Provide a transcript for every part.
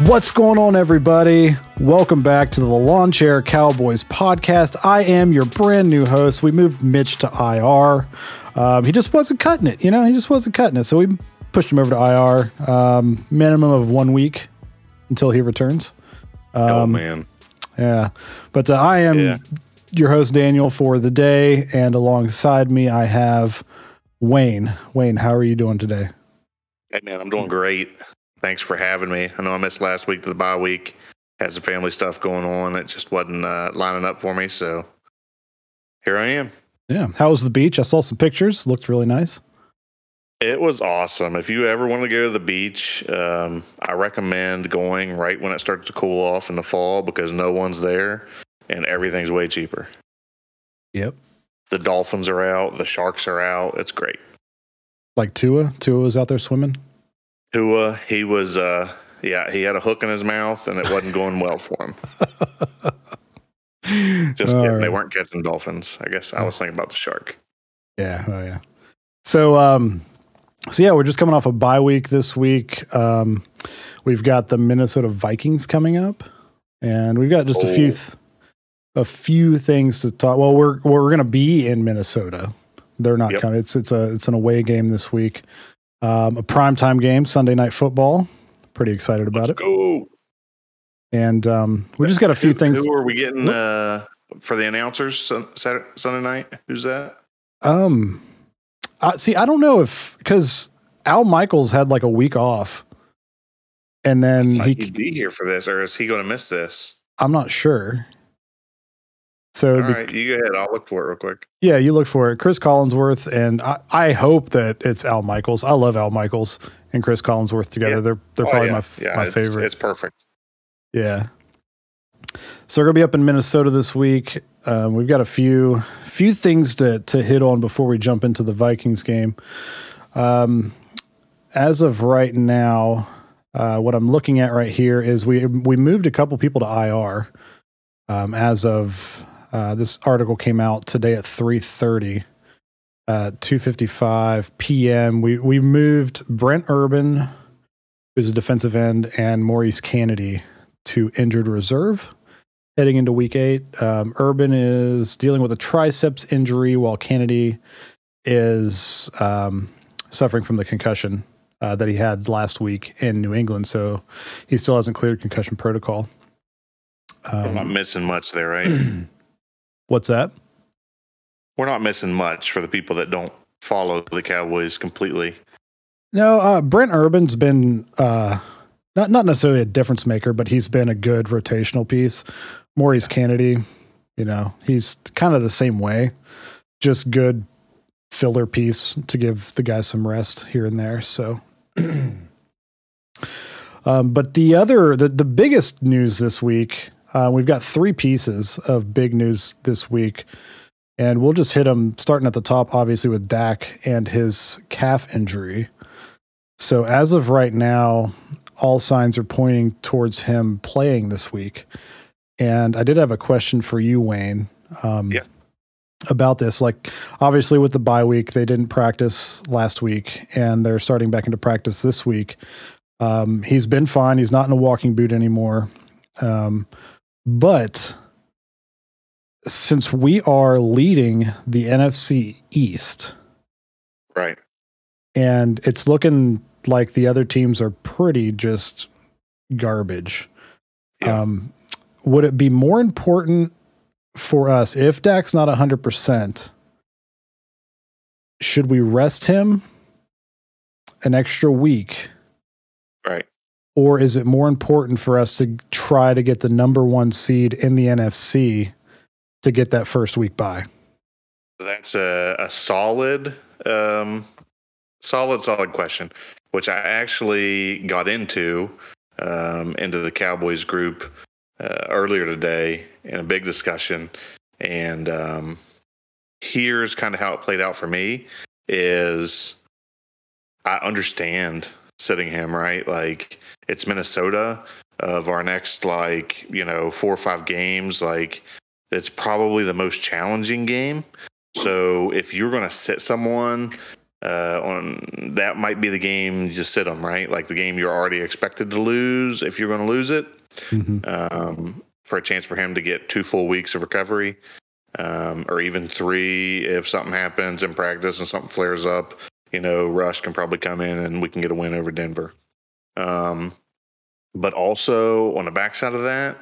What's going on, everybody? Welcome back to the Lawn Chair Cowboys podcast. I am your brand new host. We moved Mitch to IR. Um, he just wasn't cutting it, you know, he just wasn't cutting it. So we pushed him over to IR, um, minimum of one week until he returns. oh man, Yeah. But uh, I am Yeah. your host, Daniel, for the day. And alongside me, I have Wayne. Wayne, how are you doing today? hey man, I'm doing great. Thanks for having me. I know I missed last week to the bye week. Had some family stuff going on. It just wasn't uh, lining up for me, so here I am. Yeah. How was the beach? I saw some pictures. Looked really nice. It was awesome. If you ever want to go to the beach, um, I recommend going right when it starts to cool off in the fall because no one's there and everything's way cheaper. Yep. The dolphins are out, the sharks are out. It's great. Like Tua. Tua was out there swimming. Tua, he was, uh, yeah, he had a hook in his mouth and it wasn't going well for him. Just kidding. They weren't catching dolphins. I guess I was thinking about the shark. Yeah, oh yeah. So um so yeah, we're just coming off a bye week this week. Um we've got the Minnesota Vikings coming up and we've got just a few Oh. th- a few things to talk. Well, we're we're going to be in Minnesota. They're not Yep. coming. It's it's a it's an away game this week. Um a primetime game, Sunday night football. Pretty excited about Let's it. go. And um we just got a few Who- things Who are we getting uh, for the announcers sun, Saturday, Sunday night? Who's that? Um, I see. I don't know if because Al Michaels had like a week off, and then he. he'd be here for this, or is he going to miss this? I'm not sure. So All be, right, you go ahead. I'll look for it real quick. yeah, you look for it. Chris Collinsworth, and I, I hope that it's Al Michaels. I love Al Michaels and Chris Collinsworth together. Yeah. They're they're Oh, probably yeah. my yeah, my it's, favorite. It's perfect. Yeah. So we're gonna be up in Minnesota this week. Um, we've got a few few things to to hit on before we jump into the Vikings game. Um, as of right now, uh, what I'm looking at right here is we we moved a couple people to IR. Um, as of uh, this article came out today at 3:30, uh, 2:55 p.m. We we moved Brent Urban, who's a defensive end, and Maurice Canady to injured reserve heading into week eight. Um, Urban is dealing with a triceps injury while Canady is um, suffering from the concussion uh, that he had last week in New England. So he still hasn't cleared concussion protocol. We're not Um, missing much there, right? what's that? We're not missing much for the people that don't follow the Cowboys completely. No, uh, Brent Urban's been uh, not not necessarily a difference maker, but he's been a good rotational piece. Maurice Canady, you know, he's kind of the same way, just good filler piece to give the guys some rest here and there. So, um, but the other, the the biggest news this week, uh, we've got three pieces of big news this week. And we'll just hit them starting at the top, obviously, with Dak and his calf injury. So as of right now, all signs are pointing towards him playing this week. And I did have a question for you, Wayne. Um, Yeah. About this, like obviously with the bye week, they didn't practice last week, and they're starting back into practice this week. Um, he's been fine. He's not in a walking boot anymore. Um, but since we are leading the NFC East, Right. and it's looking like the other teams are pretty just garbage. Yeah. Um, would it be more important for us if Dak's not 100%? Should we rest him an extra week? Or is it more important for us to try to get the number one seed in the NFC to get that first week bye? That's a, a solid, um, solid, solid question, which I actually got into um, into the Cowboys group uh, earlier today in a big discussion, and um, here's kind of how it played out for me: is I understand sitting him right, like it's Minnesota of our next like you know four or five games, like it's probably the most challenging game. So if you're going to sit someone uh, on that might be the game you just sit them right, like the game you're already expected to lose if you're going to lose it, mm-hmm. um, for a chance for him to get two full weeks of recovery, um, or even three if something happens in practice and something flares up. You know, Rush can probably come in and we can get a win over Denver. Um, but also on the backside of that,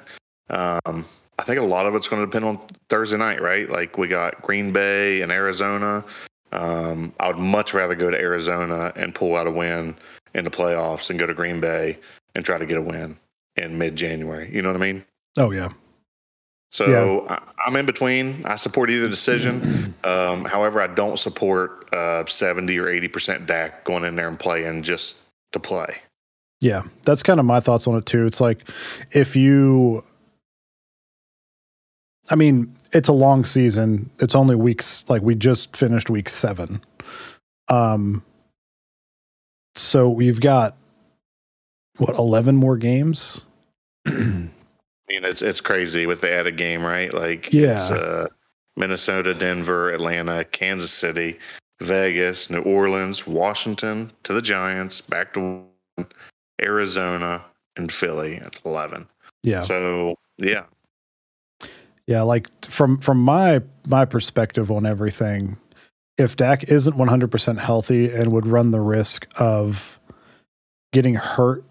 um, I think a lot of it's going to depend on Thursday night, right? Like we got Green Bay and Arizona. Um, I would much rather go to Arizona and pull out a win in the playoffs and go to Green Bay and try to get a win in mid January. You know what I mean? Oh yeah. So yeah. I, am in between. I support either decision. Um, however, I don't support uh, 70 or 80 percent Dak going in there and playing just to play. Yeah, that's kind of my thoughts on it too. It's like if you I mean, it's a long season. It's only weeks like we just finished week 7. Um so we've got what 11 more games? I mean, it's it's crazy with the added game, right? Like yeah. uh, Minnesota, Denver, Atlanta, Kansas City, Vegas, New Orleans, Washington to the Giants, back to Arizona, and Philly. at eleven. Yeah. So yeah. Yeah, like from from my my perspective on everything, if Dak isn't 100% healthy and would run the risk of getting hurt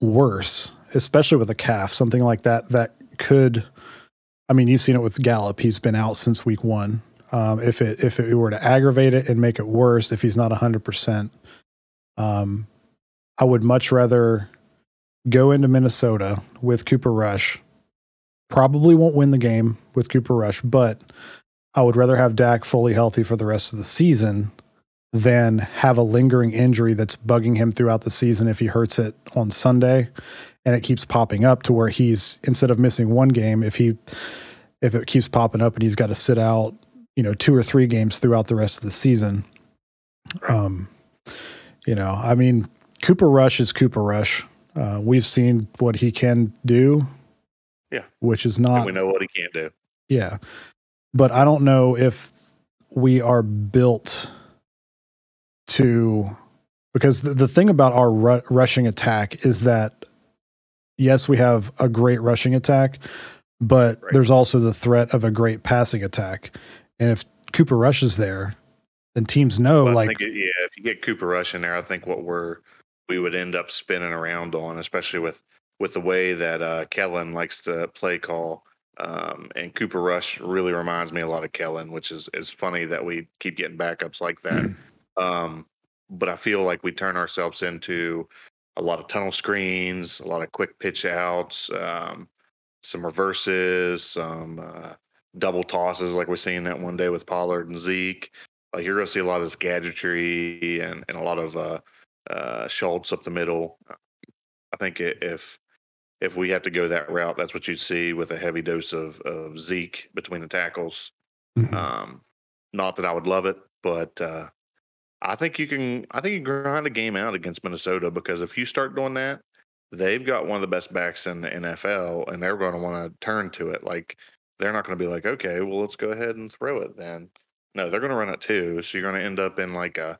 worse, especially with a calf, something like that that could I mean, you've seen it with Gallup. He's been out since week 1. Um, if it if it were to aggravate it and make it worse if he's not 100%, um, I would much rather go into Minnesota with Cooper Rush. Probably won't win the game with Cooper Rush, but I would rather have Dak fully healthy for the rest of the season than have a lingering injury that's bugging him throughout the season if he hurts it on Sunday and it keeps popping up to where he's instead of missing one game if he if it keeps popping up and he's got to sit out, you know, two or three games throughout the rest of the season. Um you know, I mean, Cooper Rush is Cooper Rush. Uh, we've seen what he can do. Yeah. Which is not. And we know what he can't do. Yeah. But I don't know if we are built to. Because the, the thing about our ru- rushing attack is that, yes, we have a great rushing attack, but right. there's also the threat of a great passing attack. And if Cooper Rush is there, then teams know well, like. It, yeah, if you get Cooper Rush in there, I think what we're we would end up spinning around on, especially with with the way that uh, Kellen likes to play call. Um, and Cooper Rush really reminds me a lot of Kellen, which is is funny that we keep getting backups like that. um, but I feel like we turn ourselves into a lot of tunnel screens, a lot of quick pitch outs, um, some reverses, some uh, double tosses, like we're seeing that one day with Pollard and Zeke. Like you're going to see a lot of this gadgetry and, and a lot of uh, uh, Schultz up the middle. I think if if we have to go that route, that's what you see with a heavy dose of, of Zeke between the tackles. Mm-hmm. Um, not that I would love it, but uh, I think you can. I think you grind a game out against Minnesota because if you start doing that, they've got one of the best backs in the NFL, and they're going to want to turn to it. Like they're not going to be like, okay, well, let's go ahead and throw it then. No, they're going to run it too. So you're going to end up in like a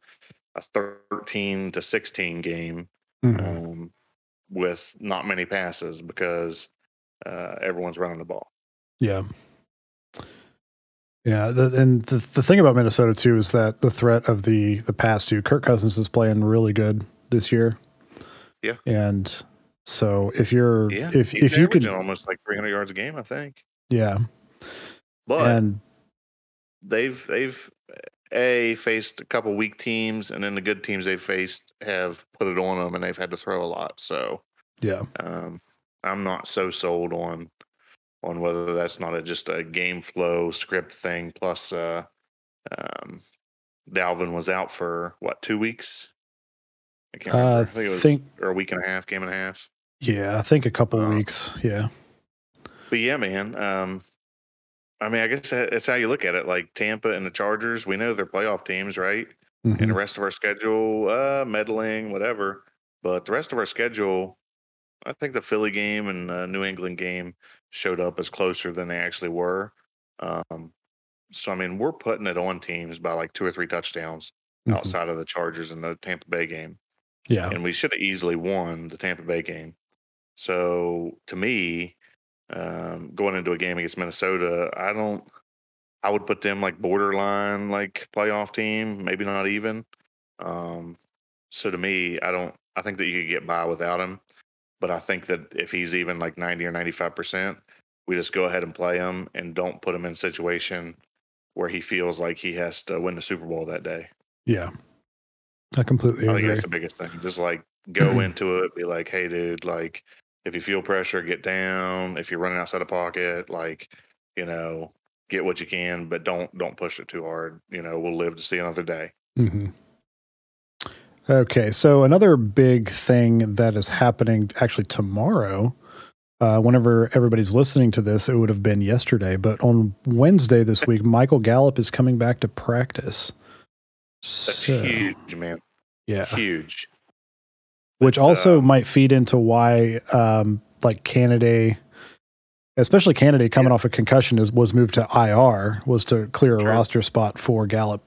a 13 to 16 game mm-hmm. um, with not many passes because uh, everyone's running the ball. Yeah. Yeah, the, and the the thing about Minnesota too is that the threat of the the pass to Kirk Cousins is playing really good this year. Yeah, and so if you're yeah, if if you could almost like 300 yards a game, I think. Yeah, but and they've they've a faced a couple weak teams, and then the good teams they faced have put it on them, and they've had to throw a lot. So yeah, um, I'm not so sold on on whether that's not a, just a game flow script thing. Plus, uh, um, Dalvin was out for what two weeks? I can't remember. Uh, I think it was think, or a week and a half, game and a half. Yeah, I think a couple um, weeks. Yeah. But yeah, man. Um, I mean, I guess that's how you look at it. Like Tampa and the Chargers, we know they're playoff teams, right? Mm-hmm. And the mm-hmm. rest of our schedule, uh, meddling, whatever. But the rest of our schedule, I think the Philly game and uh, New England game showed up as closer than they actually were. Um, so I mean, we're putting it on teams by like two or three touchdowns Mhm. outside of the Chargers and the Tampa Bay game. Yeah. and we should have easily won the Tampa Bay game. So to me, um, going into a game against Minnesota, I don't. I would put them like borderline, like playoff team, maybe not even. Um, so to me, I don't. I think that you could get by without him, but I think that if he's even like ninety or ninety five percent, we just go ahead and play him and don't put him in a situation where he feels like he has to win the Super Bowl that day. Yeah. I completely I think agree. that's the biggest thing. Just like go into it, be like, hey, dude, like if you feel pressure, get down. If you're running outside the pocket, like, you know, get what you can, but don't don't push it too hard. You know, we'll live to see another day. hmm Okay, so another big thing that is happening actually tomorrow, uh, whenever everybody's listening to this, it would have been yesterday, but on Wednesday this week, Michael Gallup is coming back to practice. That's So, huge, man. Yeah. Huge. Which It's, also um, might feed into why, um, like Canady, especially Canady coming off a concussion, is, was moved to IR, was to clear a roster spot for Gallup.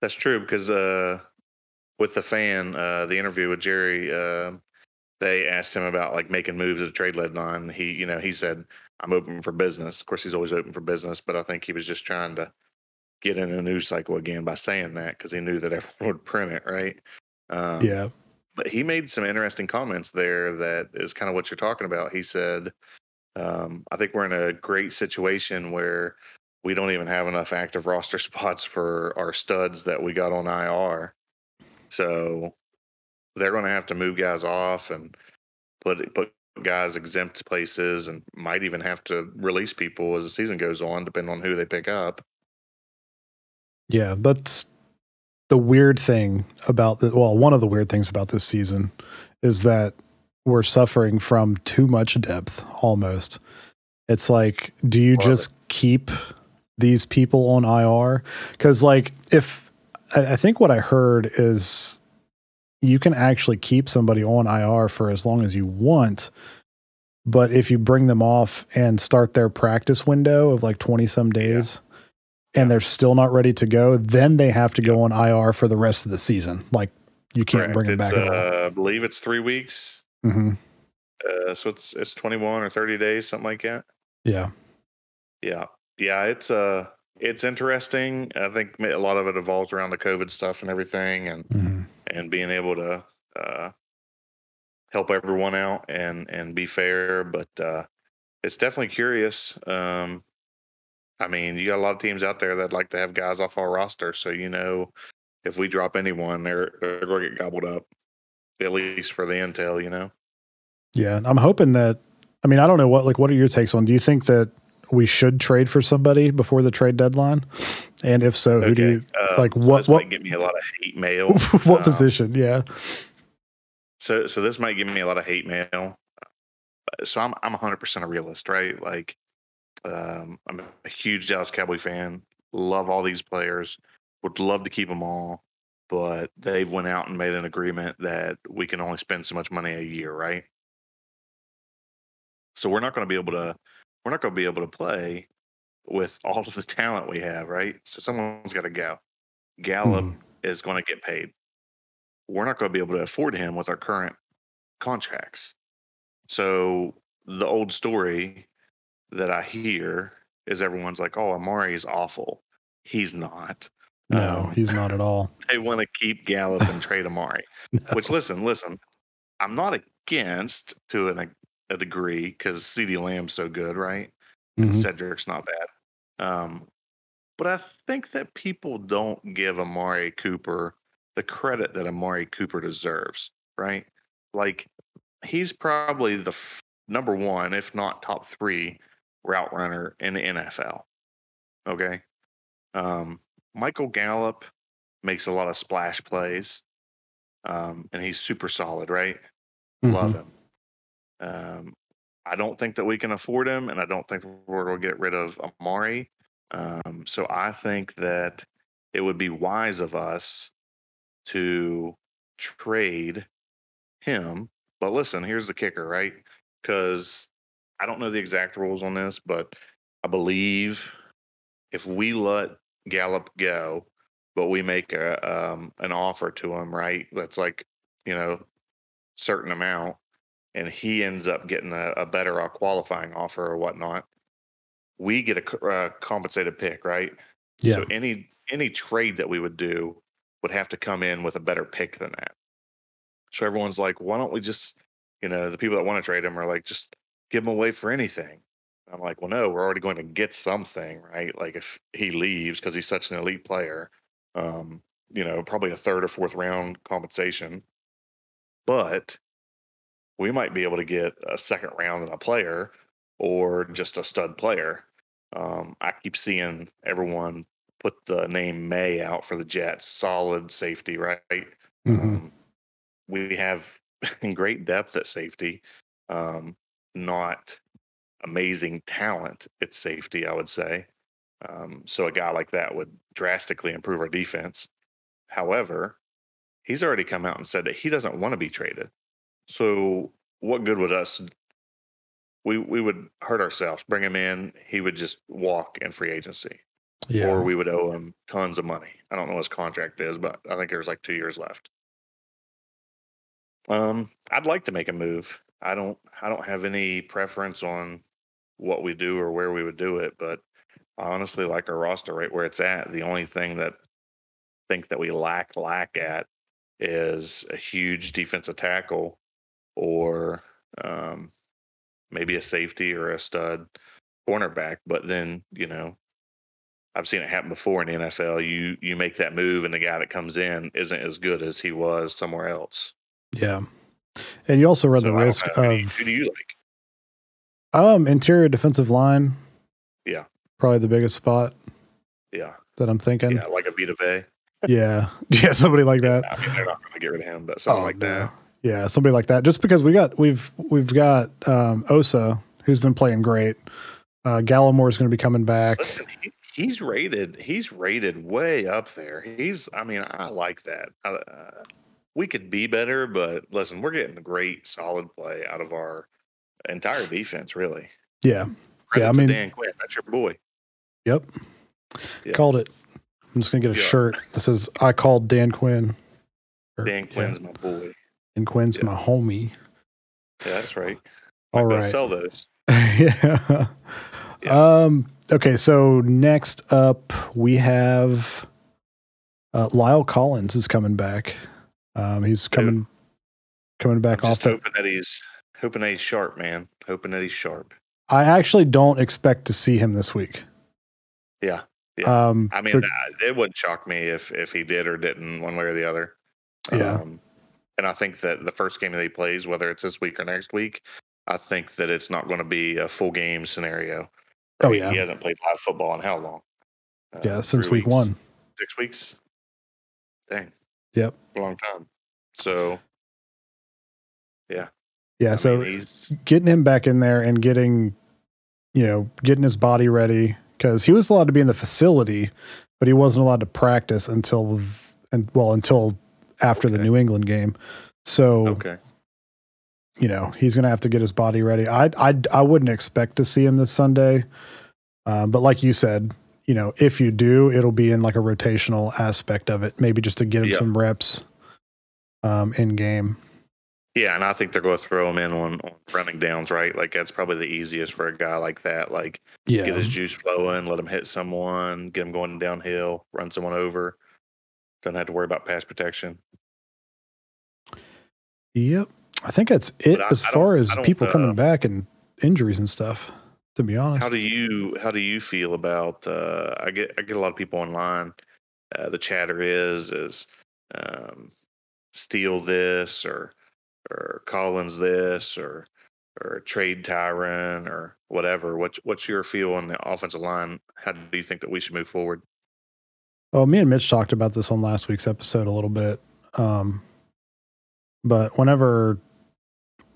That's true because uh, with the fan, uh, the interview with Jerry, uh, they asked him about like making moves at a trade deadline. And he, you know, he said, "I'm open for business." Of course, he's always open for business, but I think he was just trying to get in a news cycle again by saying that because he knew that everyone would print it, right? Um, Yeah. He made some interesting comments there that is kind of what you're talking about. He said, um, I think we're in a great situation where we don't even have enough active roster spots for our studs that we got on IR. So they're going to have to move guys off and put put guys exempt places and might even have to release people as the season goes on, depending on who they pick up. Yeah, that's the weird thing about the well, one of the weird things about this season is that we're suffering from too much depth almost. It's like, do you Love just keep these people on IR? Because, like, if I, I think what I heard is you can actually keep somebody on IR for as long as you want. But if you bring them off and start their practice window of like 20 some days, and they're still not ready to go, then they have to go on IR for the rest of the season. Like you can't Correct. bring them It's, back uh, I believe it's three weeks. hmm Uh, so it's it's 21 or 30 days, something like that. Yeah. Yeah, yeah, it's uh it's interesting. I think a lot of it evolves around the COVID stuff and everything, and hmm and being able to uh, help everyone out and and be fair. But uh, it's definitely curious. Um, I mean, you got a lot of teams out there that like to have guys off our roster, so you know, if we drop anyone, they're they're going to get gobbled up, at least for the intel. You know. Yeah. I'm hoping that. I mean, I don't know what like what are your takes on? Do you think that we should trade for somebody before the trade deadline? And if so, who do you uh, like? so What what might get me a lot of hate mail. what Um, position? Yeah. So so this might give me a lot of hate mail. So I'm I'm 100% a realist, right? Like um, I'm a huge Dallas Cowboy fan. Love all these players. Would love to keep them all, but they've went out and made an agreement that we can only spend so much money a year, right? So we're not going to be able to we're not going to be able to play with all of the talent we have, right? So someone's got to go. Gallup Mhm. is going to get paid. We're not going to be able to afford him with our current contracts. So the old story that I hear is everyone's like, "Oh, Amari's awful." He's not. No, Um, he's not at all. They want to keep Gallup and trade Amari. Which, listen, listen, I'm not against to an, a degree because CeeDee Lamb's so good, right? and Mhm. Cedric's not bad. Um, but I think that people don't give Amari Cooper the credit that Amari Cooper deserves, right? Like he's probably the f- number one, if not top three, route runner in the NFL. Okay. Um, Michael Gallup makes a lot of splash plays, um, and he's super solid, right? Love Mhm. him. Um, I don't think that we can afford him, and I don't think we're going to get rid of Amari. Um, so I think that it would be wise of us to trade him. But listen, here's the kicker, right? Because I don't know the exact rules on this, but I believe if we let Gallup go, but we make a um, an offer to him, right? That's like you know certain amount, and he ends up getting a, a better uh, qualifying offer or whatnot. We get a uh, compensated pick, right? Yeah. So any any trade that we would do would have to come in with a better pick than that. So everyone's like, why don't we just, you know, the people that want to trade him are like, just give him away for anything. I'm like, well, no, we're already going to get something, right? Like if he leaves because he's such an elite player, um, you know, probably a third or fourth round compensation. But we might be able to get a second round and a player or just a stud player. Um, I keep seeing everyone put the name Maye out for the Jets, solid safety, right? Mhm. Um, we have great depth at safety, um, not amazing talent at safety, I would say. Um, so a guy like that would drastically improve our defense. However, he's already come out and said that he doesn't want to be traded. So what good would us? We we would hurt ourselves. Bring him in, he would just walk in free agency Yeah. or we would owe him tons of money. I don't know what his contract is, but I think there's like two years left. Um, I'd like to make a move. I don't. I don't have any preference on what we do or where we would do it, but I honestly like our roster right where it's at. The only thing that I think that we lack lack at is a huge defensive tackle or um, maybe a safety or a stud cornerback. But then you know I've seen it happen before in the NFL. You you make that move, and the guy that comes in isn't as good as he was somewhere else. yeah. And you also run So the risk know. Who do you- of who do you like? um interior defensive line. Yeah. Probably the biggest spot Yeah, that I'm thinking. yeah, like a Vita Vea. Yeah. Yeah, somebody like that. I mean, they're not going to get rid of him, but something Oh, like no. that. Yeah, somebody like that. Just because we got we've we've got um Osa who's been playing great. Uh Gallimore is going to be coming back. Listen, he, he's rated. He's rated way up there. He's. I mean, I like that. I, uh, we could be better, but listen, we're getting a great, solid play out of our entire defense. Really. Yeah. Credit I mean- Dan Quinn. That's your boy. Yep. Yeah. Called it. I'm just gonna get a Yeah. shirt that says I called Dan Quinn. Or, Dan yeah, Quinn's my boy. Dan Quinn's Yeah. my homie. Yeah, that's right. All right. Sell those. yeah. Um. Okay. So next up, we have uh, La'el Collins is coming back. Um. He's coming coming back I'm off just the. hoping that he's hoping that he's sharp, man. Hoping that he's sharp. I actually don't expect to see him this week. Yeah. Yeah. Um. I mean, but- uh, it wouldn't shock me if if he did or didn't, one way or the other. Yeah. Um, and I think that the first game that he plays, whether it's this week or next week, I think that it's not going to be a full game scenario. oh yeah. He hasn't played live football in how long? Uh, Yeah. Since week weeks? one. Six weeks. Dang. Yep. A long time. So Yeah. I so mean, getting him back in there and getting, you know, getting his body ready because he was allowed to be in the facility, but he wasn't allowed to practice until, and well, until after the New England game. So, okay. you know, he's going to have to get his body ready. I, I, I wouldn't expect to see him this Sunday. Um, but like you said, you know, if you do, it'll be in like a rotational aspect of it, maybe just to get him Yeah. some reps um, in game. Yeah, and I think they're going to throw him in on, on running downs, right? Like that's probably the easiest for a guy like that. Like Yeah. get his juice flowing, let him hit someone, get him going downhill, run someone over. Don't have to worry about pass protection. Yep. I think that's it But I- as I far as people uh, coming back and injuries and stuff, to be honest. How do you how do you feel about? Uh, I get I get a lot of people online. Uh, the chatter is is um, steal this or or Collins this or or trade Tyron or whatever. What's what's your feel on the offensive line? How do you think that we should move forward? Oh, me and Mitch talked about this on last week's episode a little bit. Um, but whenever,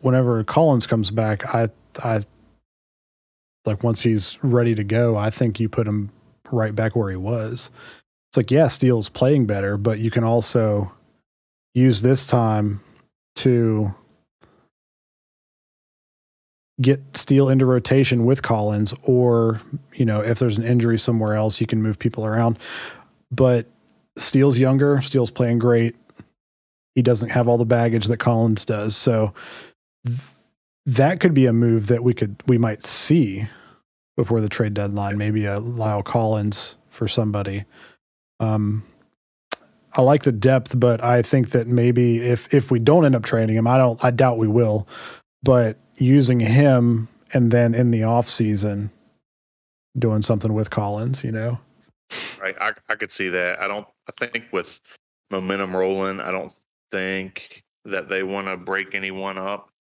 whenever Collins comes back, I, I, like once he's ready to go, I think you put him right back where he was. It's like, yeah, Steele's playing better, but you can also use this time to get Steele into rotation with Collins, or you know, if there's an injury somewhere else, you can move people around. But Steele's younger. Steele's playing great. He doesn't have all the baggage that Collins does. So that could be a move that we could we might see before the trade deadline. Maybe a La'el Collins for somebody. Um, I like the depth, but I think that maybe if if we don't end up trading him, I don't. I doubt we will. But using him and then in the off season, doing something with Collins, you know. Right. I, I could see that. I don't. I think with momentum rolling, I don't think that they want to break anyone up.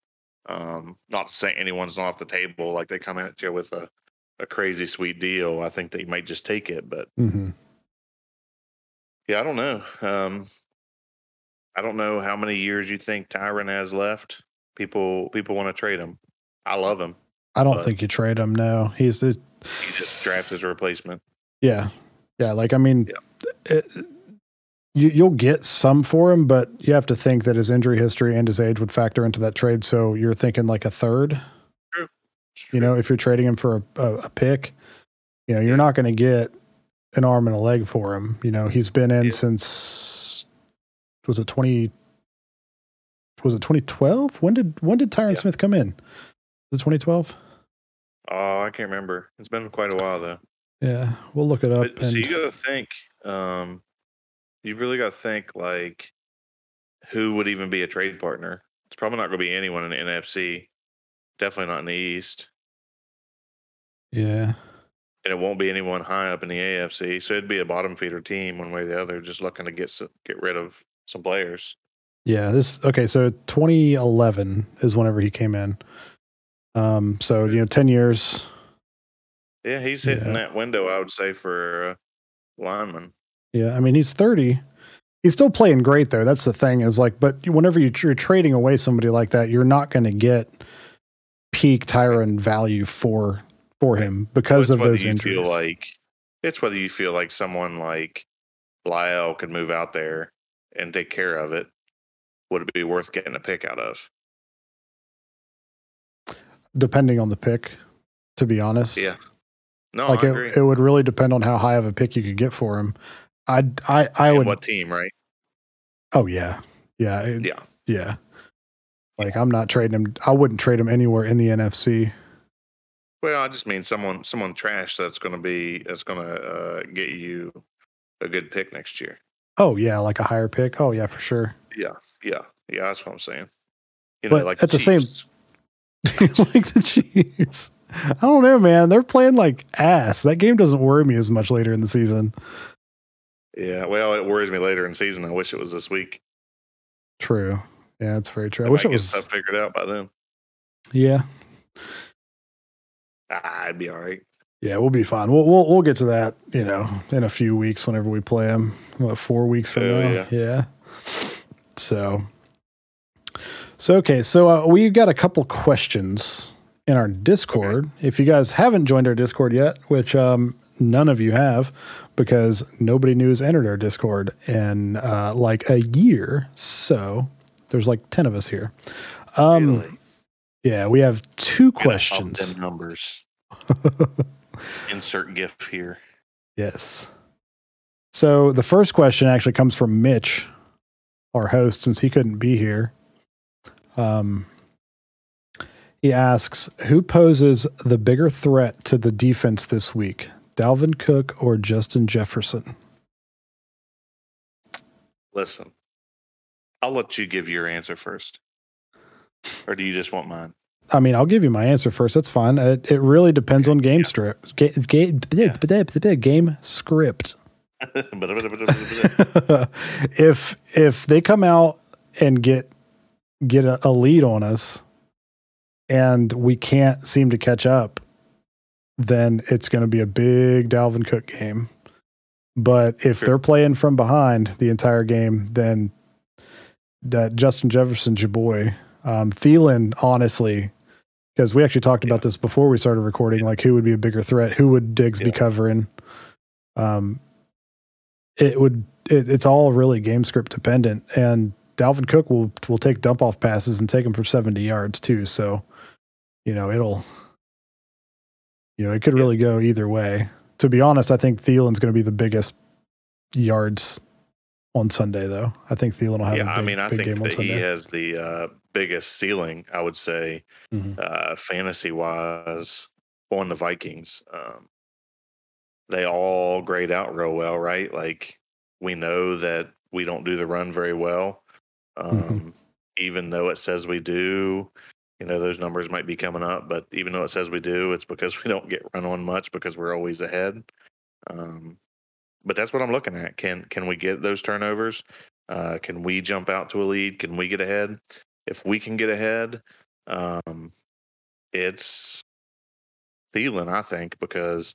Um, not to say anyone's not off the table. Like they come at you with a, a crazy sweet deal. I think they might just take it. But Mm-hmm. yeah, I don't know. Um, I don't know how many years you think Tyron has left. People people want to trade him. I love him. I don't think you trade him. No, he's the He just draft his replacement. yeah, yeah. Like I mean, it, you, you'll get some for him, but you have to think that his injury history and his age would factor into that trade. So you're thinking like a third. You know, if you're trading him for a, a, a pick, you know, you're not going to get an arm and a leg for him. You know, he's been in Yeah. since was it twenty? Was it 2012? When did when did Tyron Yeah. Smith come in? Was it 2012? Oh, I can't remember. It's been quite a while though. Yeah, we'll look it up. But, so and- you got to think. Um, you really got to think like who would even be a trade partner. It's probably not going to be anyone in the NFC. Definitely not in the East, yeah, and it won't be anyone high up in the AFC. So it'd be a bottom feeder team one way or the other, just looking to get s- get rid of some players. yeah. This okay. So 2011 is whenever he came in. Um, so you know, 10 years. Yeah, he's hitting Yeah. that window. I would say for uh, lineman. Yeah, I mean he's 30. He's still playing great though. That's the thing is like, but whenever you- you're trading away somebody like that, you're not going to get peak Tyron value for for him because Well, of those you injuries. Feel like it's whether you feel like someone like La'el could move out there and take care of it. Would it be worth getting a pick out of? Depending on the pick, to be honest. Yeah. No, like I agree. it, it would really depend on how high of a pick you could get for him. I I I And would. what team, right? Oh yeah, yeah, it- Yeah. yeah. Like I'm not trading him. I wouldn't trade him anywhere in the NFC. Well, I just mean someone someone trash that's going to be that's going to uh, get you a good pick next year. Oh yeah, like a higher pick. Oh yeah, for sure. Yeah, yeah, yeah. That's what I'm saying. You know, But like at the same- like the Chiefs. I don't know, man. They're playing like ass. That game doesn't worry me as much later in the season. Yeah. Well, it worries me later in season. I wish it was this week. True. Yeah, it's very true. I They wish it was. stuff figured out by then. Yeah, Ah, I'd be all right. yeah, we'll be fine. We'll we'll we'll get to that. You know, in a few weeks whenever we play them. What four weeks from Oh, now? yeah. yeah. So. So okay, so uh, we got a couple questions in our Discord. If you guys haven't joined our Discord yet, which um, none of you have, because nobody new has entered our Discord in uh, like a year. So there's like ten of us here. Um, Really. Yeah, we have two Gotta questions. them numbers. Insert GIF here. Yes. So the first question actually comes from Mitch, our host, since he couldn't be here. Um, he asks, "Who poses the bigger threat to the defense this week, Dalvin Cook or Justin Jefferson?" Listen, I'll let you give your answer first. Or do you just want mine? I mean, I'll give you my answer first. That's fine. It, it really depends on game. Ga- ga- game script. if if they come out and get get a, a lead on us and we can't seem to catch up then it's going to be a big Dalvin Cook game. But if Sure. they're playing from behind the entire game then that Justin Jefferson's your boy. Um Thielen honestly because we actually talked about this before we started recording like who would be a bigger threat? Who would Diggs be covering? Um it would it, it's all really game script dependent. And Dalvin Cook will will take dump off passes and take them for 70 yards too. So you know it'll you know it could Yeah. really go either way to be honest I think Thielen's going to be the biggest yards on Sunday, though. I think Thielen will have yeah, a big, I mean, I big think that he has the uh, biggest ceiling, I would say, Mhm. uh, fantasy wise, on the Vikings. Um, they all grade out real well, right? Like we know that we don't do the run very well, um, Mhm. even though it says we do. You know, those numbers might be coming up, but even though it says we do, it's because we don't get run on much because we're always ahead. Um, but that's what I'm looking at. Can can we get those turnovers? Uh, can we jump out to a lead? Can we get ahead? If we can get ahead, um, it's Thielen, I think, because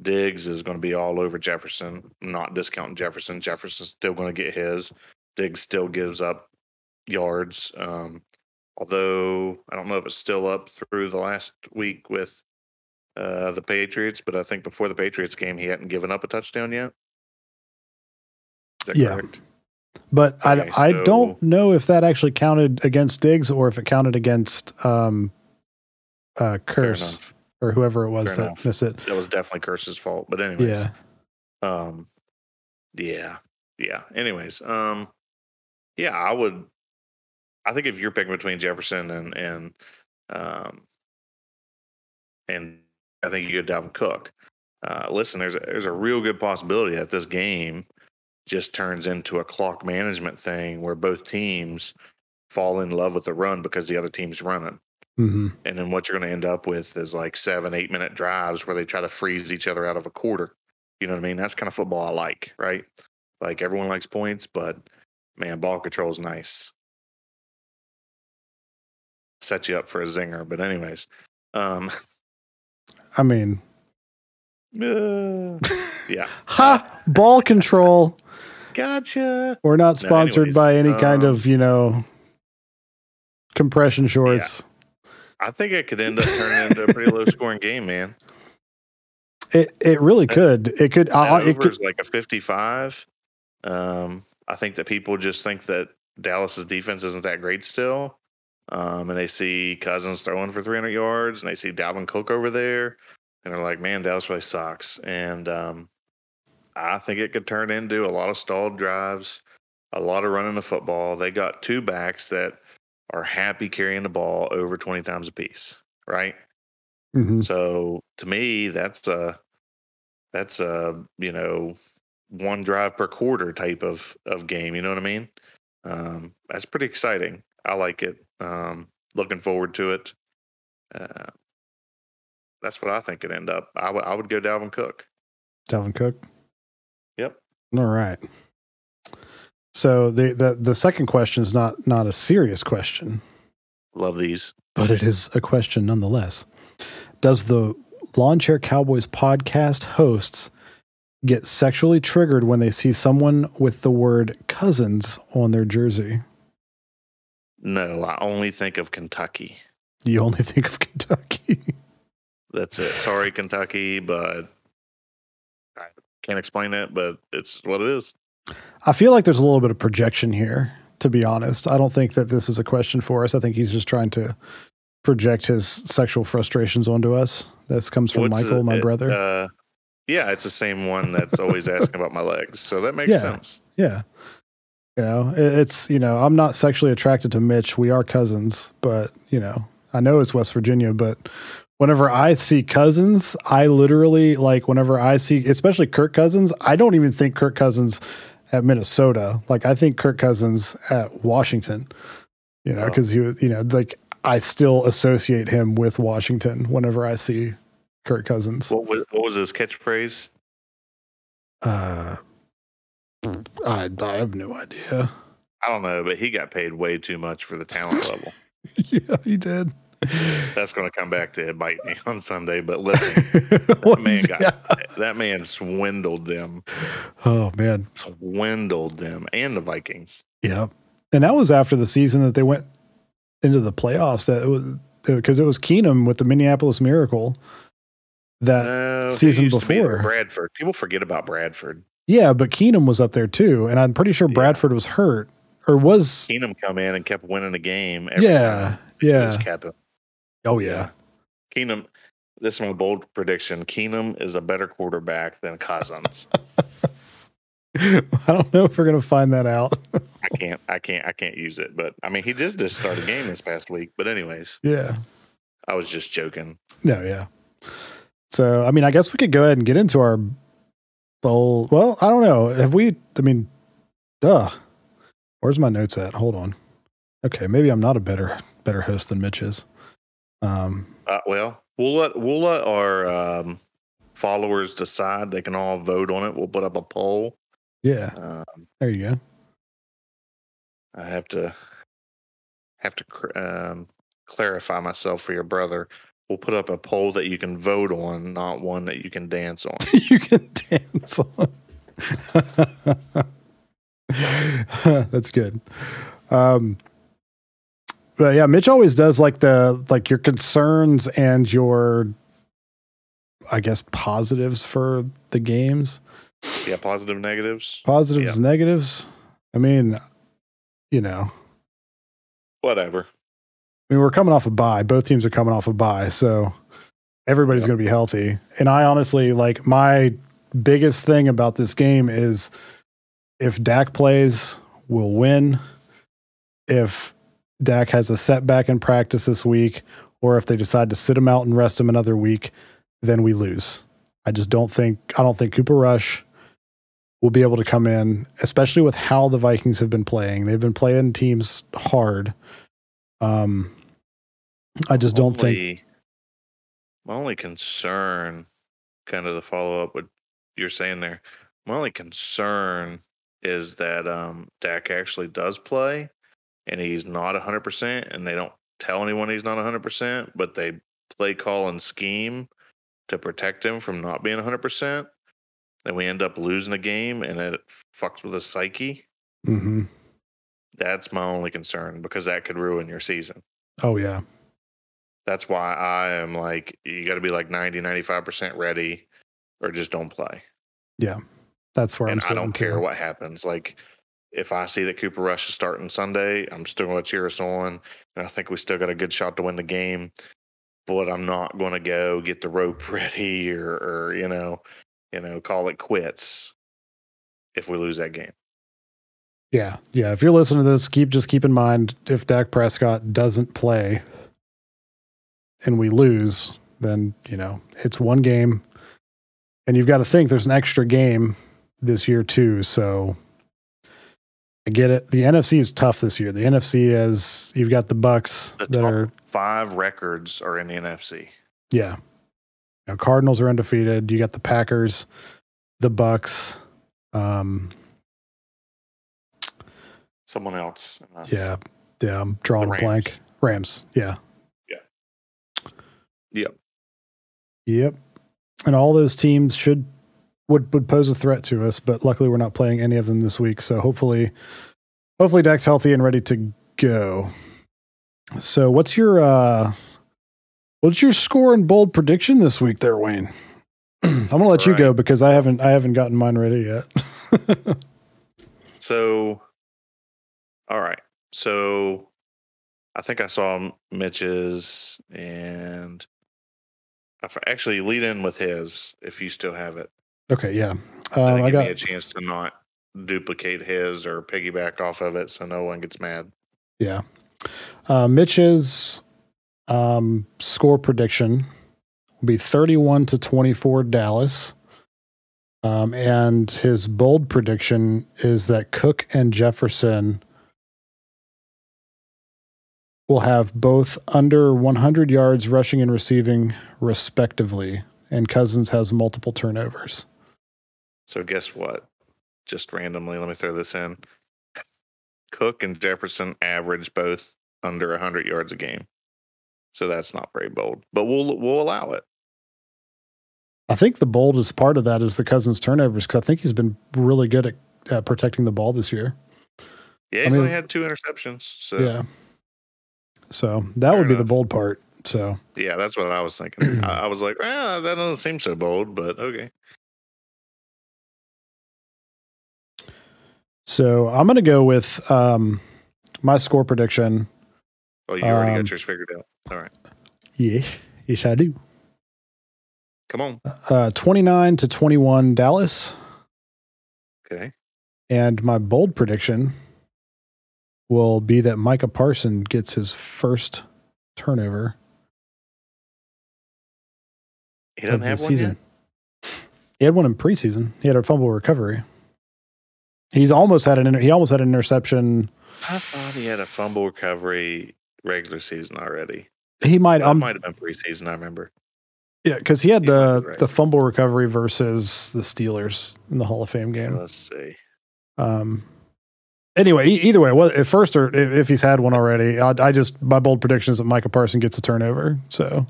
Diggs is going to be all over Jefferson. Not discounting Jefferson. Jefferson's still going to get his. Diggs still gives up yards. Um, although I don't know if it's still up through the last week with uh, the Patriots, but I think before the Patriots game, he hadn't given up a touchdown yet. Is that Yeah. correct? But Okay, I, I don't know if that actually counted against Diggs or if it counted against um, uh, Kearse or whoever it was Fair that enough. missed it. That was definitely Kearse's fault. But anyways, Yeah. Um, yeah, yeah. Anyways, um, yeah, I would. I think if you're picking between Jefferson and and um, and I think you get Dalvin Cook. Uh, listen, there's a, there's a real good possibility that this game just turns into a clock management thing where both teams fall in love with the run because the other team's running. hmm And then what you're going to end up with is like seven, eight minute drives where they try to freeze each other out of a quarter. You know what I mean? That's kind of football I like, right? Like everyone likes points, but man, ball control is nice. Set you up for a zinger. But, anyways, um, I mean, uh, yeah. ha, ball control. Gotcha. We're not No, sponsored anyways, by any kind um, of, you know, compression shorts. I think it could end up turning into a pretty low scoring game, man. It it really could. It could. I, I- it could like a 55. Um, I think that people just think that Dallas's defense isn't that great still. Um, and they see Cousins throwing for 300 yards and they see Dalvin Cook over there. And they're like, man, Dallas really sucks. And um, I think it could turn into a lot of stalled drives, a lot of running the football. They got two backs that are happy carrying the ball over 20 times a piece, right? Mhm. So to me, that's a that's a you know one drive per quarter type of of game. You know what I mean? Um, that's pretty exciting. I like it. Um, looking forward to it. Uh, that's what I think could end up. I would I would go Dalvin Cook. Dalvin Cook. Yep. All right. So the, the the second question is not not a serious question, Love these. but it is a question nonetheless. Does the Lawn Chair Cowboys podcast hosts get sexually triggered when they see someone with the word cousins on their jersey? No, I only think of Kentucky. You only think of Kentucky. That's it. Sorry, Kentucky, but I can't explain it. But it's what it is. I feel like there's a little bit of projection here, to be honest. I don't think that this is a question for us. I think he's just trying to project his sexual frustrations onto us. This comes from What's Michael, it- my it, brother. Uh, yeah, it's the same one that's always asking about my legs. So that makes Yeah. sense. yeah. You know, it's, you know, I'm not sexually attracted to Mitch. We are cousins, but, you know, I know it's West Virginia, but whenever I see cousins, I literally like whenever I see, especially Kirk Cousins, I don't even think Kirk Cousins at Minnesota. Like I think Kirk Cousins at Washington, you know, Oh. because he you know, like I still associate him with Washington whenever I see Kirk Cousins. What was, what was his catchphrase? Uh, I, I have no idea. I don't know, but he got paid way too much for the talent level. yeah, he did. That's going to come back to bite me on Sunday. But listen, that man got that man swindled them, Oh man, swindled them, and the Vikings. yeah. And that was after the season that they went into the playoffs. That it was because it was Keenum with the Minneapolis Miracle. That No, season be before. Bradford. People forget about Bradford. Yeah, but Keenum was up there too, and I'm pretty sure Yeah. Bradford was hurt or was. Keenum come in and kept winning the game. Every Yeah. Yeah. Oh yeah, Keenum. This is my bold prediction. Keenum is a better quarterback than Cousins. I don't know if we're gonna find that out. I can't. I can't. I can't use it. But I mean, he did just start a game this past week. But anyways, yeah. I was just joking. No, yeah. So, I mean, I guess we could go ahead and get into our bowl. Well, I don't know. Have we? I mean, duh. Where's my notes at? Hold on. Okay, maybe I'm not a better better host than Mitch is. Um, Uh, well, we'll let we'll let our um, followers decide. They can all vote on it. We'll put up a poll. yeah, Um, there you go. I have to have to cr- um, clarify myself for your brother. We'll put up a poll that you can vote on, not one that you can dance on. you can dance on. That's good. Um, but yeah, Mitch always does like the like your concerns and your, I guess, positives for the games. yeah, positive, negatives, Positives, negatives. I mean, you know, whatever. Mean, we're coming off a bye. Both teams are coming off a bye, so everybody's Yep. going to be healthy. And I honestly like my biggest thing about this game is if Dak plays, we'll win. If Dak has a setback in practice this week, or if they decide to sit him out and rest him another week, then we lose. I just don't think I don't think Cooper Rush will be able to come in, especially with how the Vikings have been playing. They've been playing teams hard. Um, I just don't think. My only concern, kind of the follow up what you're saying there. My only concern is that um, Dak actually does play, and he's not 100, percent and they don't tell anyone he's not 100, percent but they play call and scheme to protect him from not being 100. percent And we end up losing a game, and it fucks with his psyche. hmm That's my only concern because that could ruin your season. Oh yeah, That's why I am like, you got to be like 90, 95% ready or just don't play. Yeah. That's where and I'm I don't care what happens. Like, if I see that Cooper Rush is starting Sunday, I'm still going to cheer us on. And I think we still got a good shot to win the game. But I'm not going to go get the rope ready or, or, you know, you know, call it quits if we lose that game. Yeah, yeah. If you're listening to this, keep just keep in mind if Dak Prescott doesn't play and we lose, then you know it's one game, and you've got to think there's an extra game this year too. So I get it. The NFC is tough this year. The NFC is you've got the Bucs The that are five records are in the NFC. yeah. You know, Cardinals are undefeated. You got the Packers, the Bucs. Um, Someone else. yeah, yeah. I'm drawing a blank. Rams. Yeah. Yep. Yep. And all those teams should would would pose a threat to us, but luckily we're not playing any of them this week. So hopefully hopefully Dak's healthy and ready to go. So what's your uh what's your score and bold prediction this week there, Wayne? I'm gonna let you go because I haven't I haven't gotten mine ready yet. So, all right. So, I think I saw Mitch's and actually lead in with his if you still have it. okay, yeah. Um, I got me a chance to not duplicate his or piggyback off of it so no one gets mad. Yeah. Uh, Mitch's um, score prediction will be 31 to 24 Dallas. Um, and his bold prediction is that Cook and Jefferson will have both under 100 yards rushing and receiving, respectively. And Cousins has multiple turnovers. So, guess what? Just randomly, let me throw this in. Cook and Jefferson average both under 100 yards a game. So that's not very bold, but we'll we'll allow it. I think the boldest part of that is the Cousins turnovers because I think he's been really good at, at protecting the ball this year. Yeah, he's mean- only had two interceptions. So Yeah. So that Fair would be the bold part. So Yeah, that's what I was thinking. I, I was like, well, that doesn't seem so bold, but okay. so I'm gonna go with um my score prediction. Oh, you already Um, got yours figured out. All right, Yes, yes I do. come on. Uh 29 to 21 Dallas. Okay, And my bold prediction will be that Micah Parson gets his first turnover He doesn't have one season. yet. He had one in preseason. He had a fumble recovery. He's almost had an inter- he almost had an interception. I thought he had a fumble recovery regular season already. He might That um might have been preseason. I remember. yeah because he had he the right. the fumble recovery versus the Steelers in the Hall of Fame game. Let's see. Um. Anyway, either way, well, at first or if, he's had one already, I, I just my bold prediction is that Micah Parson gets a turnover. So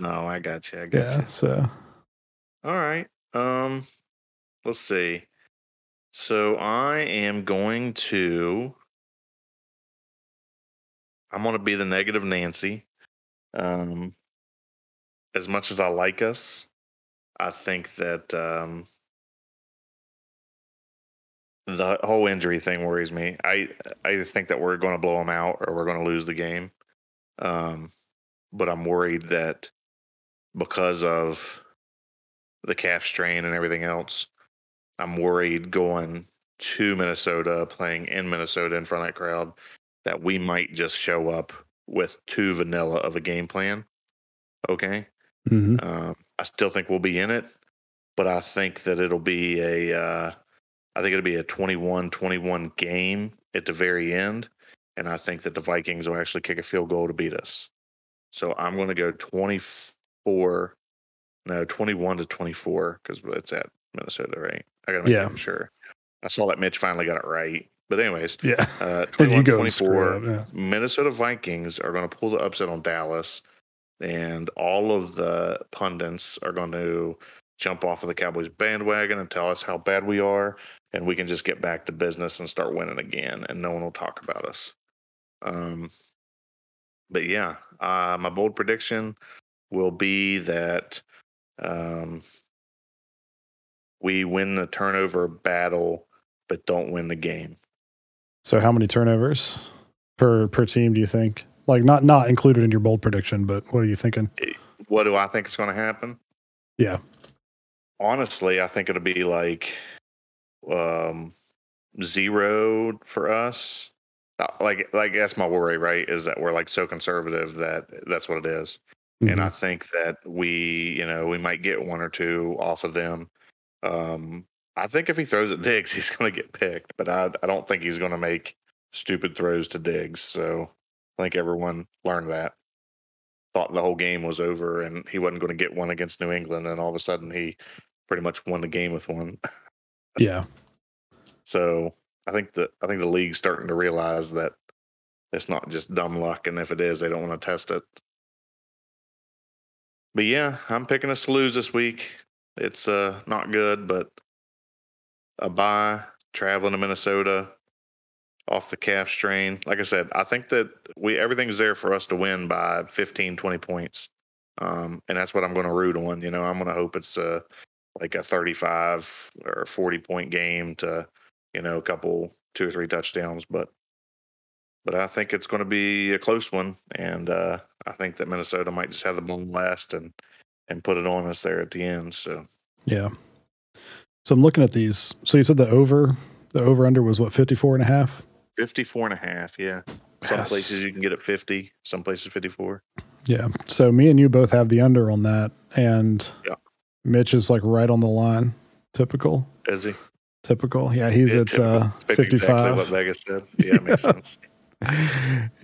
No, I got you. I got yeah, you. so All right. Um, let's see. So I am going to. I'm going to be the negative Nancy. Um, as much as I like us, I think that um, the whole injury thing worries me. I I think that we're going to blow them out or we're going to lose the game. Um, but I'm worried that because of the calf strain and everything else, I'm worried going to Minnesota, playing in Minnesota in front of that crowd, that we might just show up with too vanilla of a game plan. Okay. mhm. Um, I still think we'll be in it, but I think that it'll be a, uh, I think it'll be a 21 21 game at the very end. And I think that the Vikings will actually kick a field goal to beat us. So I'm going to go 24, no, 21 to 24 because it's at Minnesota, right? I got to make Yeah. sure. I saw that Mitch finally got it right. But, anyways, yeah. uh, 21 go 24. up. Yeah. Minnesota Vikings are going to pull the upset on Dallas, and all of the pundits are going to jump off of the Cowboys bandwagon and tell us how bad we are, and we can just get back to business and start winning again, and no one will talk about us. Um, but yeah, uh, my bold prediction will be that um, we win the turnover battle, but don't win the game. So how many turnovers per per team do you think? Like not not included in your bold prediction, but what are you thinking? What do I think is going to happen? Yeah. honestly, I think it'll be like um zero for us. Uh, Like, like that's my worry, right? Is that we're like so conservative that that's what it is. And I Mhm. think that we, you know, we might get one or two off of them. Um, I think if he throws at Diggs, he's going to get picked, but I, I don't think he's going to make stupid throws to Diggs. So I think everyone learned that. Thought the whole game was over and he wasn't going to get one against New England, and all of a sudden he pretty much won the game with one. yeah. So I think that I think the league's starting to realize that it's not just dumb luck, and if it is, they don't want to test it. But yeah, I'm picking us to lose this week. It's uh not good, but a bye, traveling to Minnesota, off the calf strain. Like I said, I think that we everything's there for us to win by 15, 20 points. Um, and that's what I'm going to root on. You know, I'm going to hope it's uh, like a 35 or 40 point game to, you know, a couple, two or three touchdowns. But, but I think it's going to be a close one. And uh, I think that Minnesota might just have the ball last and, and put it on us there at the end. So Yeah. So I'm looking at these. So you said the over the over under was what 54 and a half? 54 and a half. Yeah. Some Yes. places you can get it 50, some places 54. Yeah. So me and you both have the under on that and Yeah. Mitch is like right on the line. Typical. Is he? Typical. Yeah, he's Yeah, at typical. uh, Picked Exactly 55. what Vegas said. Yeah, makes sense.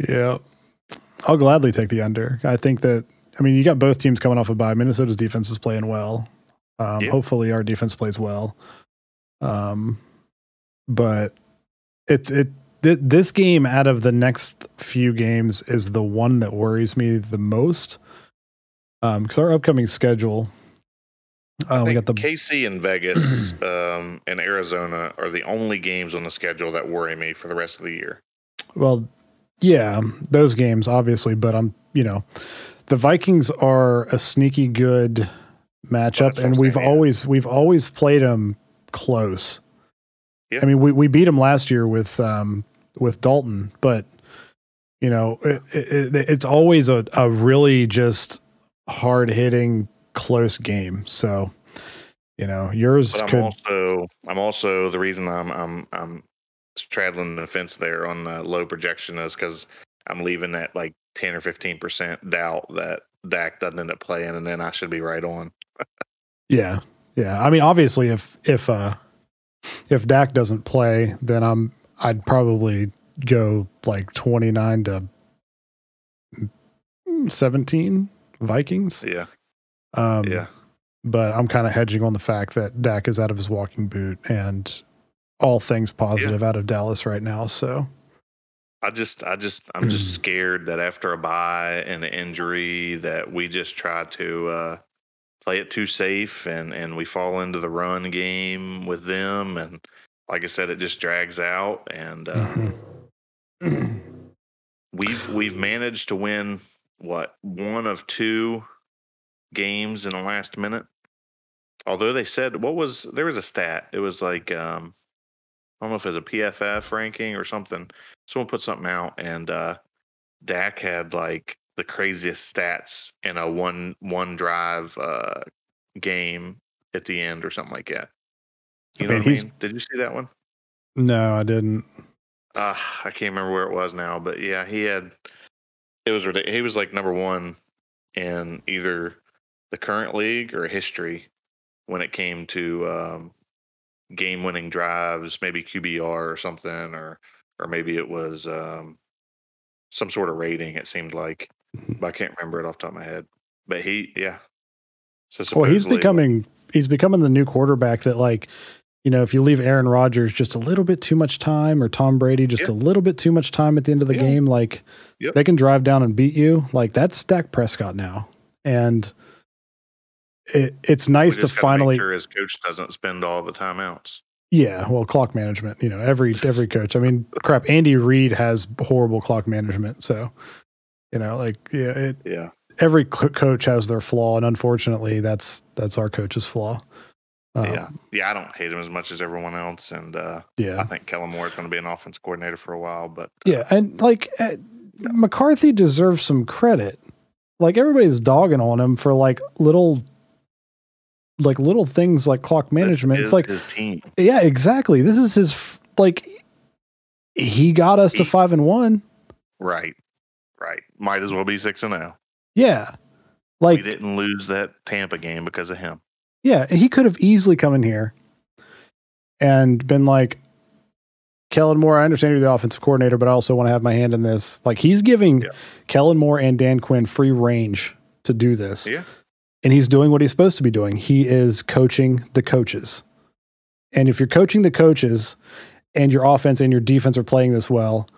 yeah. I'll gladly take the under. I think that I mean you got both teams coming off a bye. Minnesota's defense is playing well. Um, Yeah. hopefully our defense plays well. Um but it it th- this game out of the next few games is the one that worries me the most. Um cuz our upcoming schedule uh, we got the KC and Vegas um, and Arizona are the only games on the schedule that worry me for the rest of the year. Well, yeah, those games obviously, but I'm, you know, the Vikings are a sneaky good matchup, what and we've saying, yeah. always we've always played them close. Yeah. I mean, we we beat them last year with um with Dalton, but you know, it, it, it's always a a really just hard hitting close game. So, You know, yours But I'm could. also I'm also the reason I'm I'm I'm straddling the fence there on uh, low projection is because I'm leaving at like ten or fifteen percent doubt that Dak doesn't end up playing, and then I should be right on. Yeah, yeah. I mean, obviously, if if uh if Dak doesn't play, then I'm I'd probably go like twenty nine to seventeen Vikings. Yeah, Um, yeah, but I'm kind of hedging on the fact that Dak is out of his walking boot and all things positive out of Dallas right now. So I just I just I'm just scared that after a bye and an injury that we just try to uh, play it too safe and and we fall into the run game with them and like I said, it just drags out and. Um, Mhm. We've we've managed to win what one of two games in the last minute. Although they said what was there was a stat. It was like um I don't know if it was a PFF ranking or something. Someone put something out and uh Dak had like the craziest stats in a one one drive uh game at the end or something like that. You I know mean, what I mean? Did you see that one? no, I didn't. Uh, I can't remember where it was now, but yeah, he had. It was he was like number one in either the current league or history when it came to um, game-winning drives, maybe QBR or something, or or maybe it was um, some sort of rating. It seemed like, but I can't remember it off the top of my head. But he, yeah. So Well, he's becoming he's becoming the new quarterback that like you know if you leave Aaron Rodgers just a little bit too much time or Tom Brady just Yeah. a little bit too much time at the end of the Yeah. game, like Yep. they can drive down and beat you. Like that's Dak Prescott now, and it it's nice to just gotta make finally sure his coach doesn't spend all the timeouts. yeah. Well, clock management, you know, every every coach. I mean, crap. Andy Reid has horrible clock management, so you know, like yeah, it, Yeah, every co- coach has their flaw, and unfortunately, that's that's our coach's flaw. Um, yeah, yeah. I don't hate him as much as everyone else, and uh, yeah. I think Kellen Moore is going to be an offense coordinator for a while, but Yeah, and like uh, McCarthy deserves some credit. Like everybody's dogging on him for like little, like little things like clock this management. is It's like, his team. yeah, exactly. This is his like. He got us to five and one. Right, right. Might as well be six and zero. Yeah, Like We didn't lose that Tampa game because of him. yeah, he could have easily come in here and been like, Kellen Moore, I understand you're the offensive coordinator, but I also want to have my hand in this. Like he's giving Yeah. Kellen Moore and Dan Quinn free range to do this. Yeah. And he's doing what he's supposed to be doing. He is coaching the coaches. And if you're coaching the coaches and your offense and your defense are playing this well,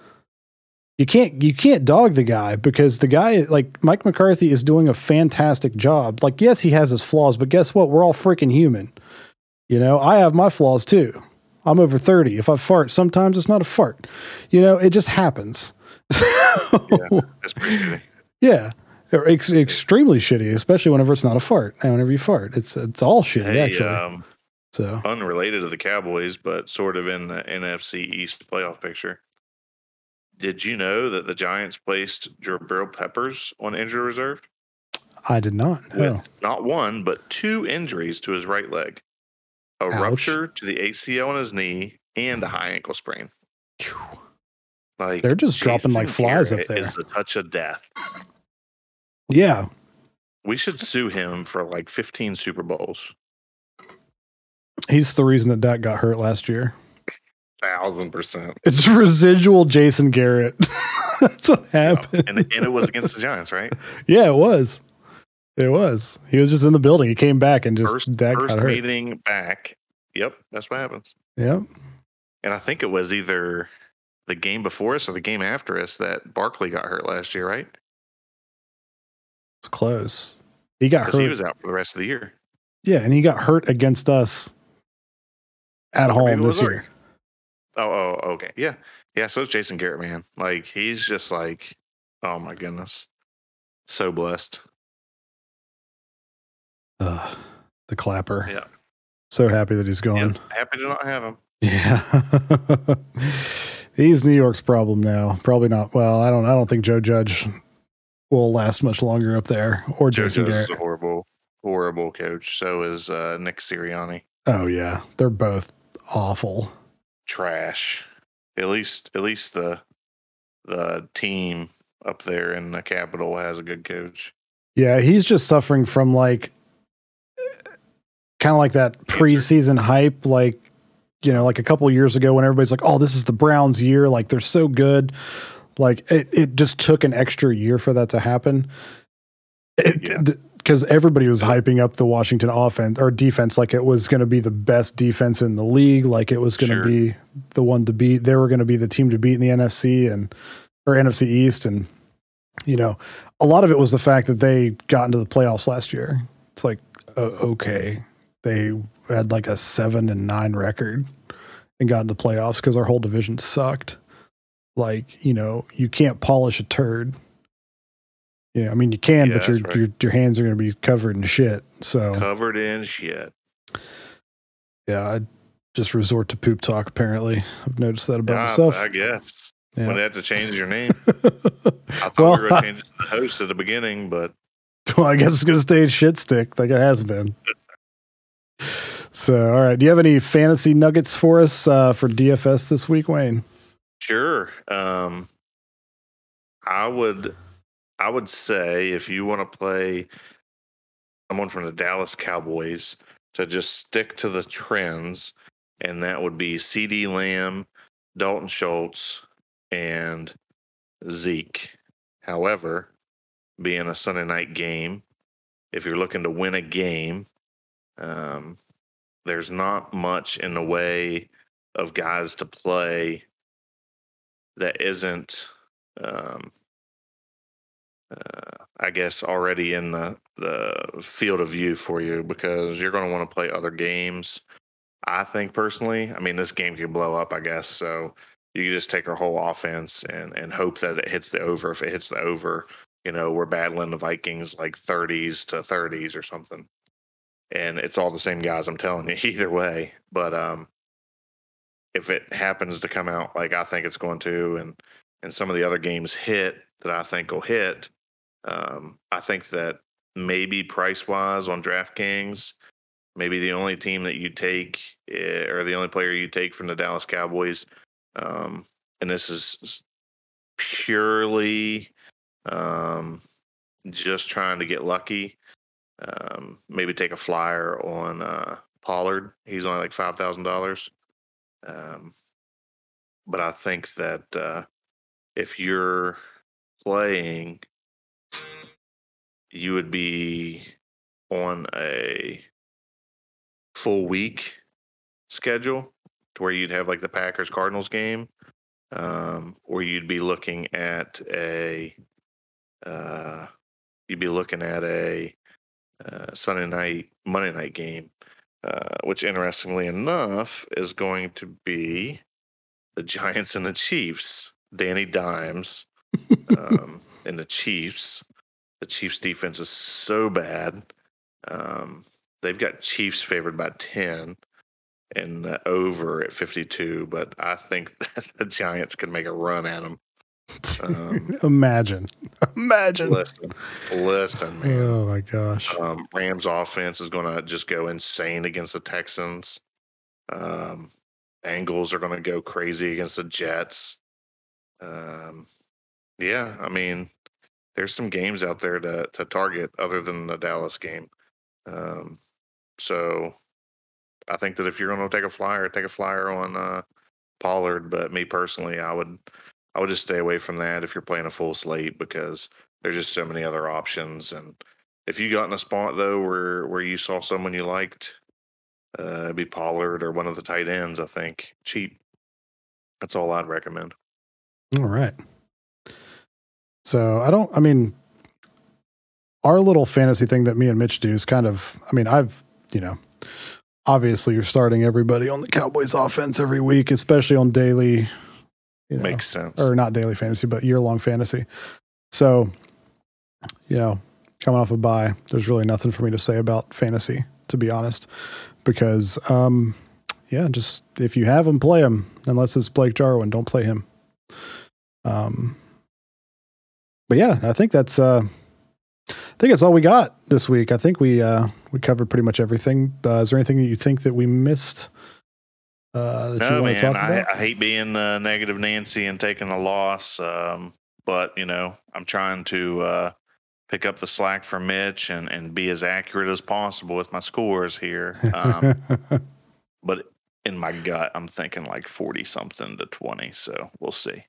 you can't you can't dog the guy because the guy like Mike McCarthy is doing a fantastic job. Like yes, he has his flaws, but guess what? We're all freaking human. You know, I have my flaws too. I'm over 30. If I fart, sometimes it's not a fart. You know, it just happens. Yeah. That's pretty shitty. Yeah. Or Ex- extremely shitty, especially whenever it's not a fart. And whenever you fart, it's it's all shitty Hey, actually. um, so unrelated to the Cowboys, but sort of in the NFC East playoff picture. Did you know that the Giants placed Jabril Peppers on injury reserve I did not know. with not one but two injuries to his right leg, a Ouch. rupture to the ACL on his knee, and a high ankle sprain. Like They're just dropping like Jason flies up Garrett there. Is the touch of death. Yeah. We should sue him for like 15 Super Bowls. He's the reason that Dak got hurt last year. Thousand percent. It's residual Jason Garrett. That's what happened. And, and it was against the Giants, right? yeah, it was. It was. He was just in the building. He came back and just First, Dak first got hurt. meeting back. Yep, that's what happens. Yep. And I think it was either the game before us or the game after us that Barkley got hurt last year, right? It's close. He got hurt. he was out for the rest of the year. yeah, and he got hurt against us at Or home this year. Oh, oh, okay. Yeah. Yeah. So it's Jason Garrett, man. Like, he's just like, oh my goodness. So blessed. Ugh, the clapper. Yeah. So happy that he's gone. Happy to not have him. Yeah. he's New York's problem now. Probably not. Well, I don't I don't think Joe Judge will last much longer up there or Jason Garrett. is a horrible, horrible coach. So is uh, Nick Sirianni. Oh yeah, they're both awful. Trash. At least, at least the the team up there in the capital has a good coach. Yeah, he's just suffering from like kind of like that preseason hype, like you know, like a couple years ago when everybody's like, "Oh, this is the Browns' year! Like they're so good." Like it, it just took an extra year for that to happen. Because yeah. everybody was hyping up the Washington offense or defense like it was going to be the best defense in the league, like it was going to sure. be the one to beat. They were going to be the team to beat in the NFC and or NFC East, and you know, a lot of it was the fact that they got into the playoffs last year. It's like, uh, okay, they had like a seven and nine record and got into the playoffs because our whole division sucked. Like, you know, you can't polish a turd. You know, I mean, you can, yeah, but your, right. your your hands are going to be covered in shit. So covered in shit. Yeah, I just resort to poop talk. Apparently, I've noticed that about yeah, myself. I guess yeah. when they have to change your name. I thought well, we were going to change the host at the beginning, but well, I guess it's going to stay shit stick like it has been. So, all right. Do you have any fantasy nuggets for us uh, for DFS this week, Wayne? Sure. Um, I would, I would say if you want to play someone from the Dallas Cowboys to just stick to the trends, and that would be CeeDee Lamb, Dalton Schultz, and Zeke. However, being a Sunday night game, if you're looking to win a game, um, there's not much in the way of guys to play that isn't, um, uh, I guess, already in the, the field of view for you because you're going to want to play other games. I think personally, I mean, this game could blow up, I guess. So you just take our whole offense and, and hope that it hits the over. If it hits the over, you know, we're battling the Vikings like 30s to 30s or something and it's all the same guys. I'm telling you, either way. But um, if it happens to come out like I think it's going to, and and some of the other games hit that I think will hit, um, I think that maybe price wise on DraftKings, maybe the only team that you take eh, or the only player you take from the Dallas Cowboys, um, and this is purely um, just trying to get lucky um, maybe take a flyer on uh, Pollard. He's only like five thousand um. But I think that uh, if you're playing, you would be on a full week schedule to where you'd have like the Packers Cardinals game, um, or you'd be looking at a uh, you'd be looking at a uh, Sunday night, Monday night game, uh, which interestingly enough is going to be the Giants and the Chiefs. Danny Dimes um, and the Chiefs. The Chiefs defense is so bad. Um, they've got Chiefs favored by 10 and over at 52, but I think that the Giants can make a run at them. Um, Imagine. Imagine. Listen, listen, man. Oh my gosh. Um, Rams offense is going to just go insane against the Texans. Um, Bengals are going to go crazy against the Jets. Um, yeah, I mean, there's some games out there to to target other than the Dallas game. Um, so I think that if you're going to take a flyer, take a flyer on uh, Pollard. But me personally, I would I would just stay away from that if you're playing a full slate because there's just so many other options. And if you got in a spot though where where you saw someone you liked, uh, be Pollard or one of the tight ends. I think cheap. That's all I'd recommend. All right. So I don't. I mean, our little fantasy thing that me and Mitch do is kind of. I mean, I've you know, obviously you're starting everybody on the Cowboys offense every week, especially on daily you know, Makes sense. Or not daily fantasy, but year long fantasy. So, you know, coming off a bye, there's really nothing for me to say about fantasy, to be honest, because, um, yeah, just if you have him, play him. Unless it's Blake Jarwin, don't play him. Um, but yeah, I think that's uh, I think that's all we got this week. I think we uh, we covered pretty much everything. Uh, is there anything that you think that we missed? Uh, No, man, I? I hate being uh, negative Nancy and taking a loss. Um, but you know, I'm trying to uh, pick up the slack for Mitch and, and be as accurate as possible with my scores here. Um, but in my gut, I'm thinking like 40 something to 20. So we'll see.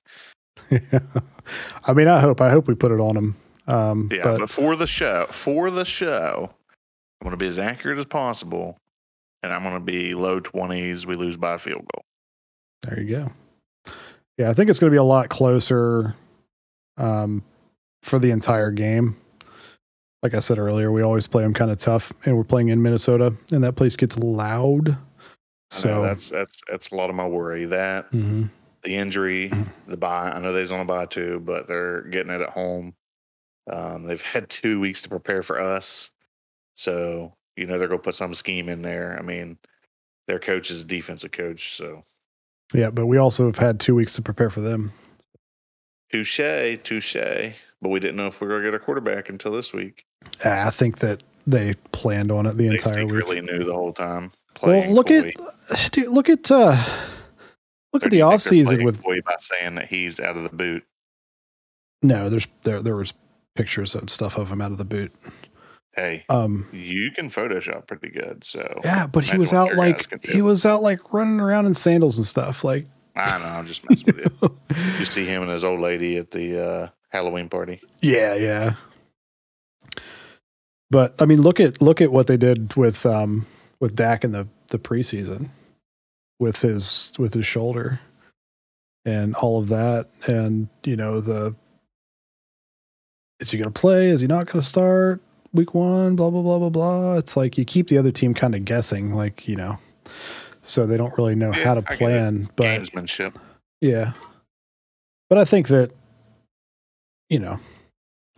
Yeah. I mean, I hope I hope we put it on him. Um, Yeah, but but, for the show, for the show, I'm going to be as accurate as possible, and I'm going to be low 20s. We lose by a field goal. There you go. Yeah, I think it's going to be a lot closer um, for the entire game. Like I said earlier, we always play them kind of tough, and we're playing in Minnesota, and that place gets loud. So that's that's that's a lot of my worry. That mhm. the injury, the bye. I know they's on a bye too, but they're getting it at home. Um, they've had two weeks to prepare for us, so you know they're going to put some scheme in there. I mean, their coach is a defensive coach, so yeah, but we also have had two weeks to prepare for them. touche, touche. But we didn't know if we were going to get a quarterback until this week. I think that they planned on it the They entire week. secretly knew the whole time. Well, look coy. at dude, look at uh, look Or at the you think off season with coy by saying that he's out of the boot. no. There's there there was pictures and stuff of him out of the boot. Hey, Um, you can Photoshop pretty good, so yeah, but he was out like guys can do. he was out like running around in sandals and stuff. Like I know. I'm just messing with you. You see him and his old lady at the uh, Halloween party. Yeah, yeah. But I mean, look at look at what they did with um with Dak in the the preseason with his with his shoulder and all of that, and you know the is he going to play? Is he not going to start week one? Blah blah blah blah blah. It's like you keep the other team kind of guessing, like you know, so they don't really know Yeah, how to I get it. plan. But Gamesmanship. yeah. But I think that, you know,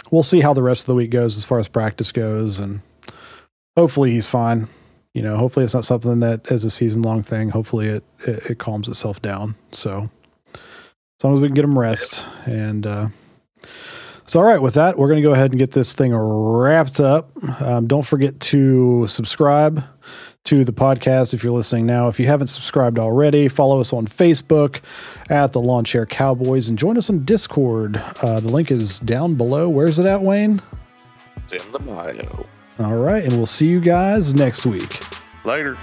we'll see how the rest of the week goes as far as practice goes. And hopefully he's fine. You know, hopefully it's not something that is a season long thing. Hopefully it, it, it calms itself down. So as long as we can get him rest. And, uh, so, all right, with that, we're going to go ahead and get this thing wrapped up. Um, don't forget to subscribe to the podcast if you're listening now. If you haven't subscribed already, follow us on Facebook at the Lawn Chair Cowboys and join us on Discord. Uh, the link is down below. Where's it at, Wayne? It's in the bio. All right, and we'll see you guys next week. Later.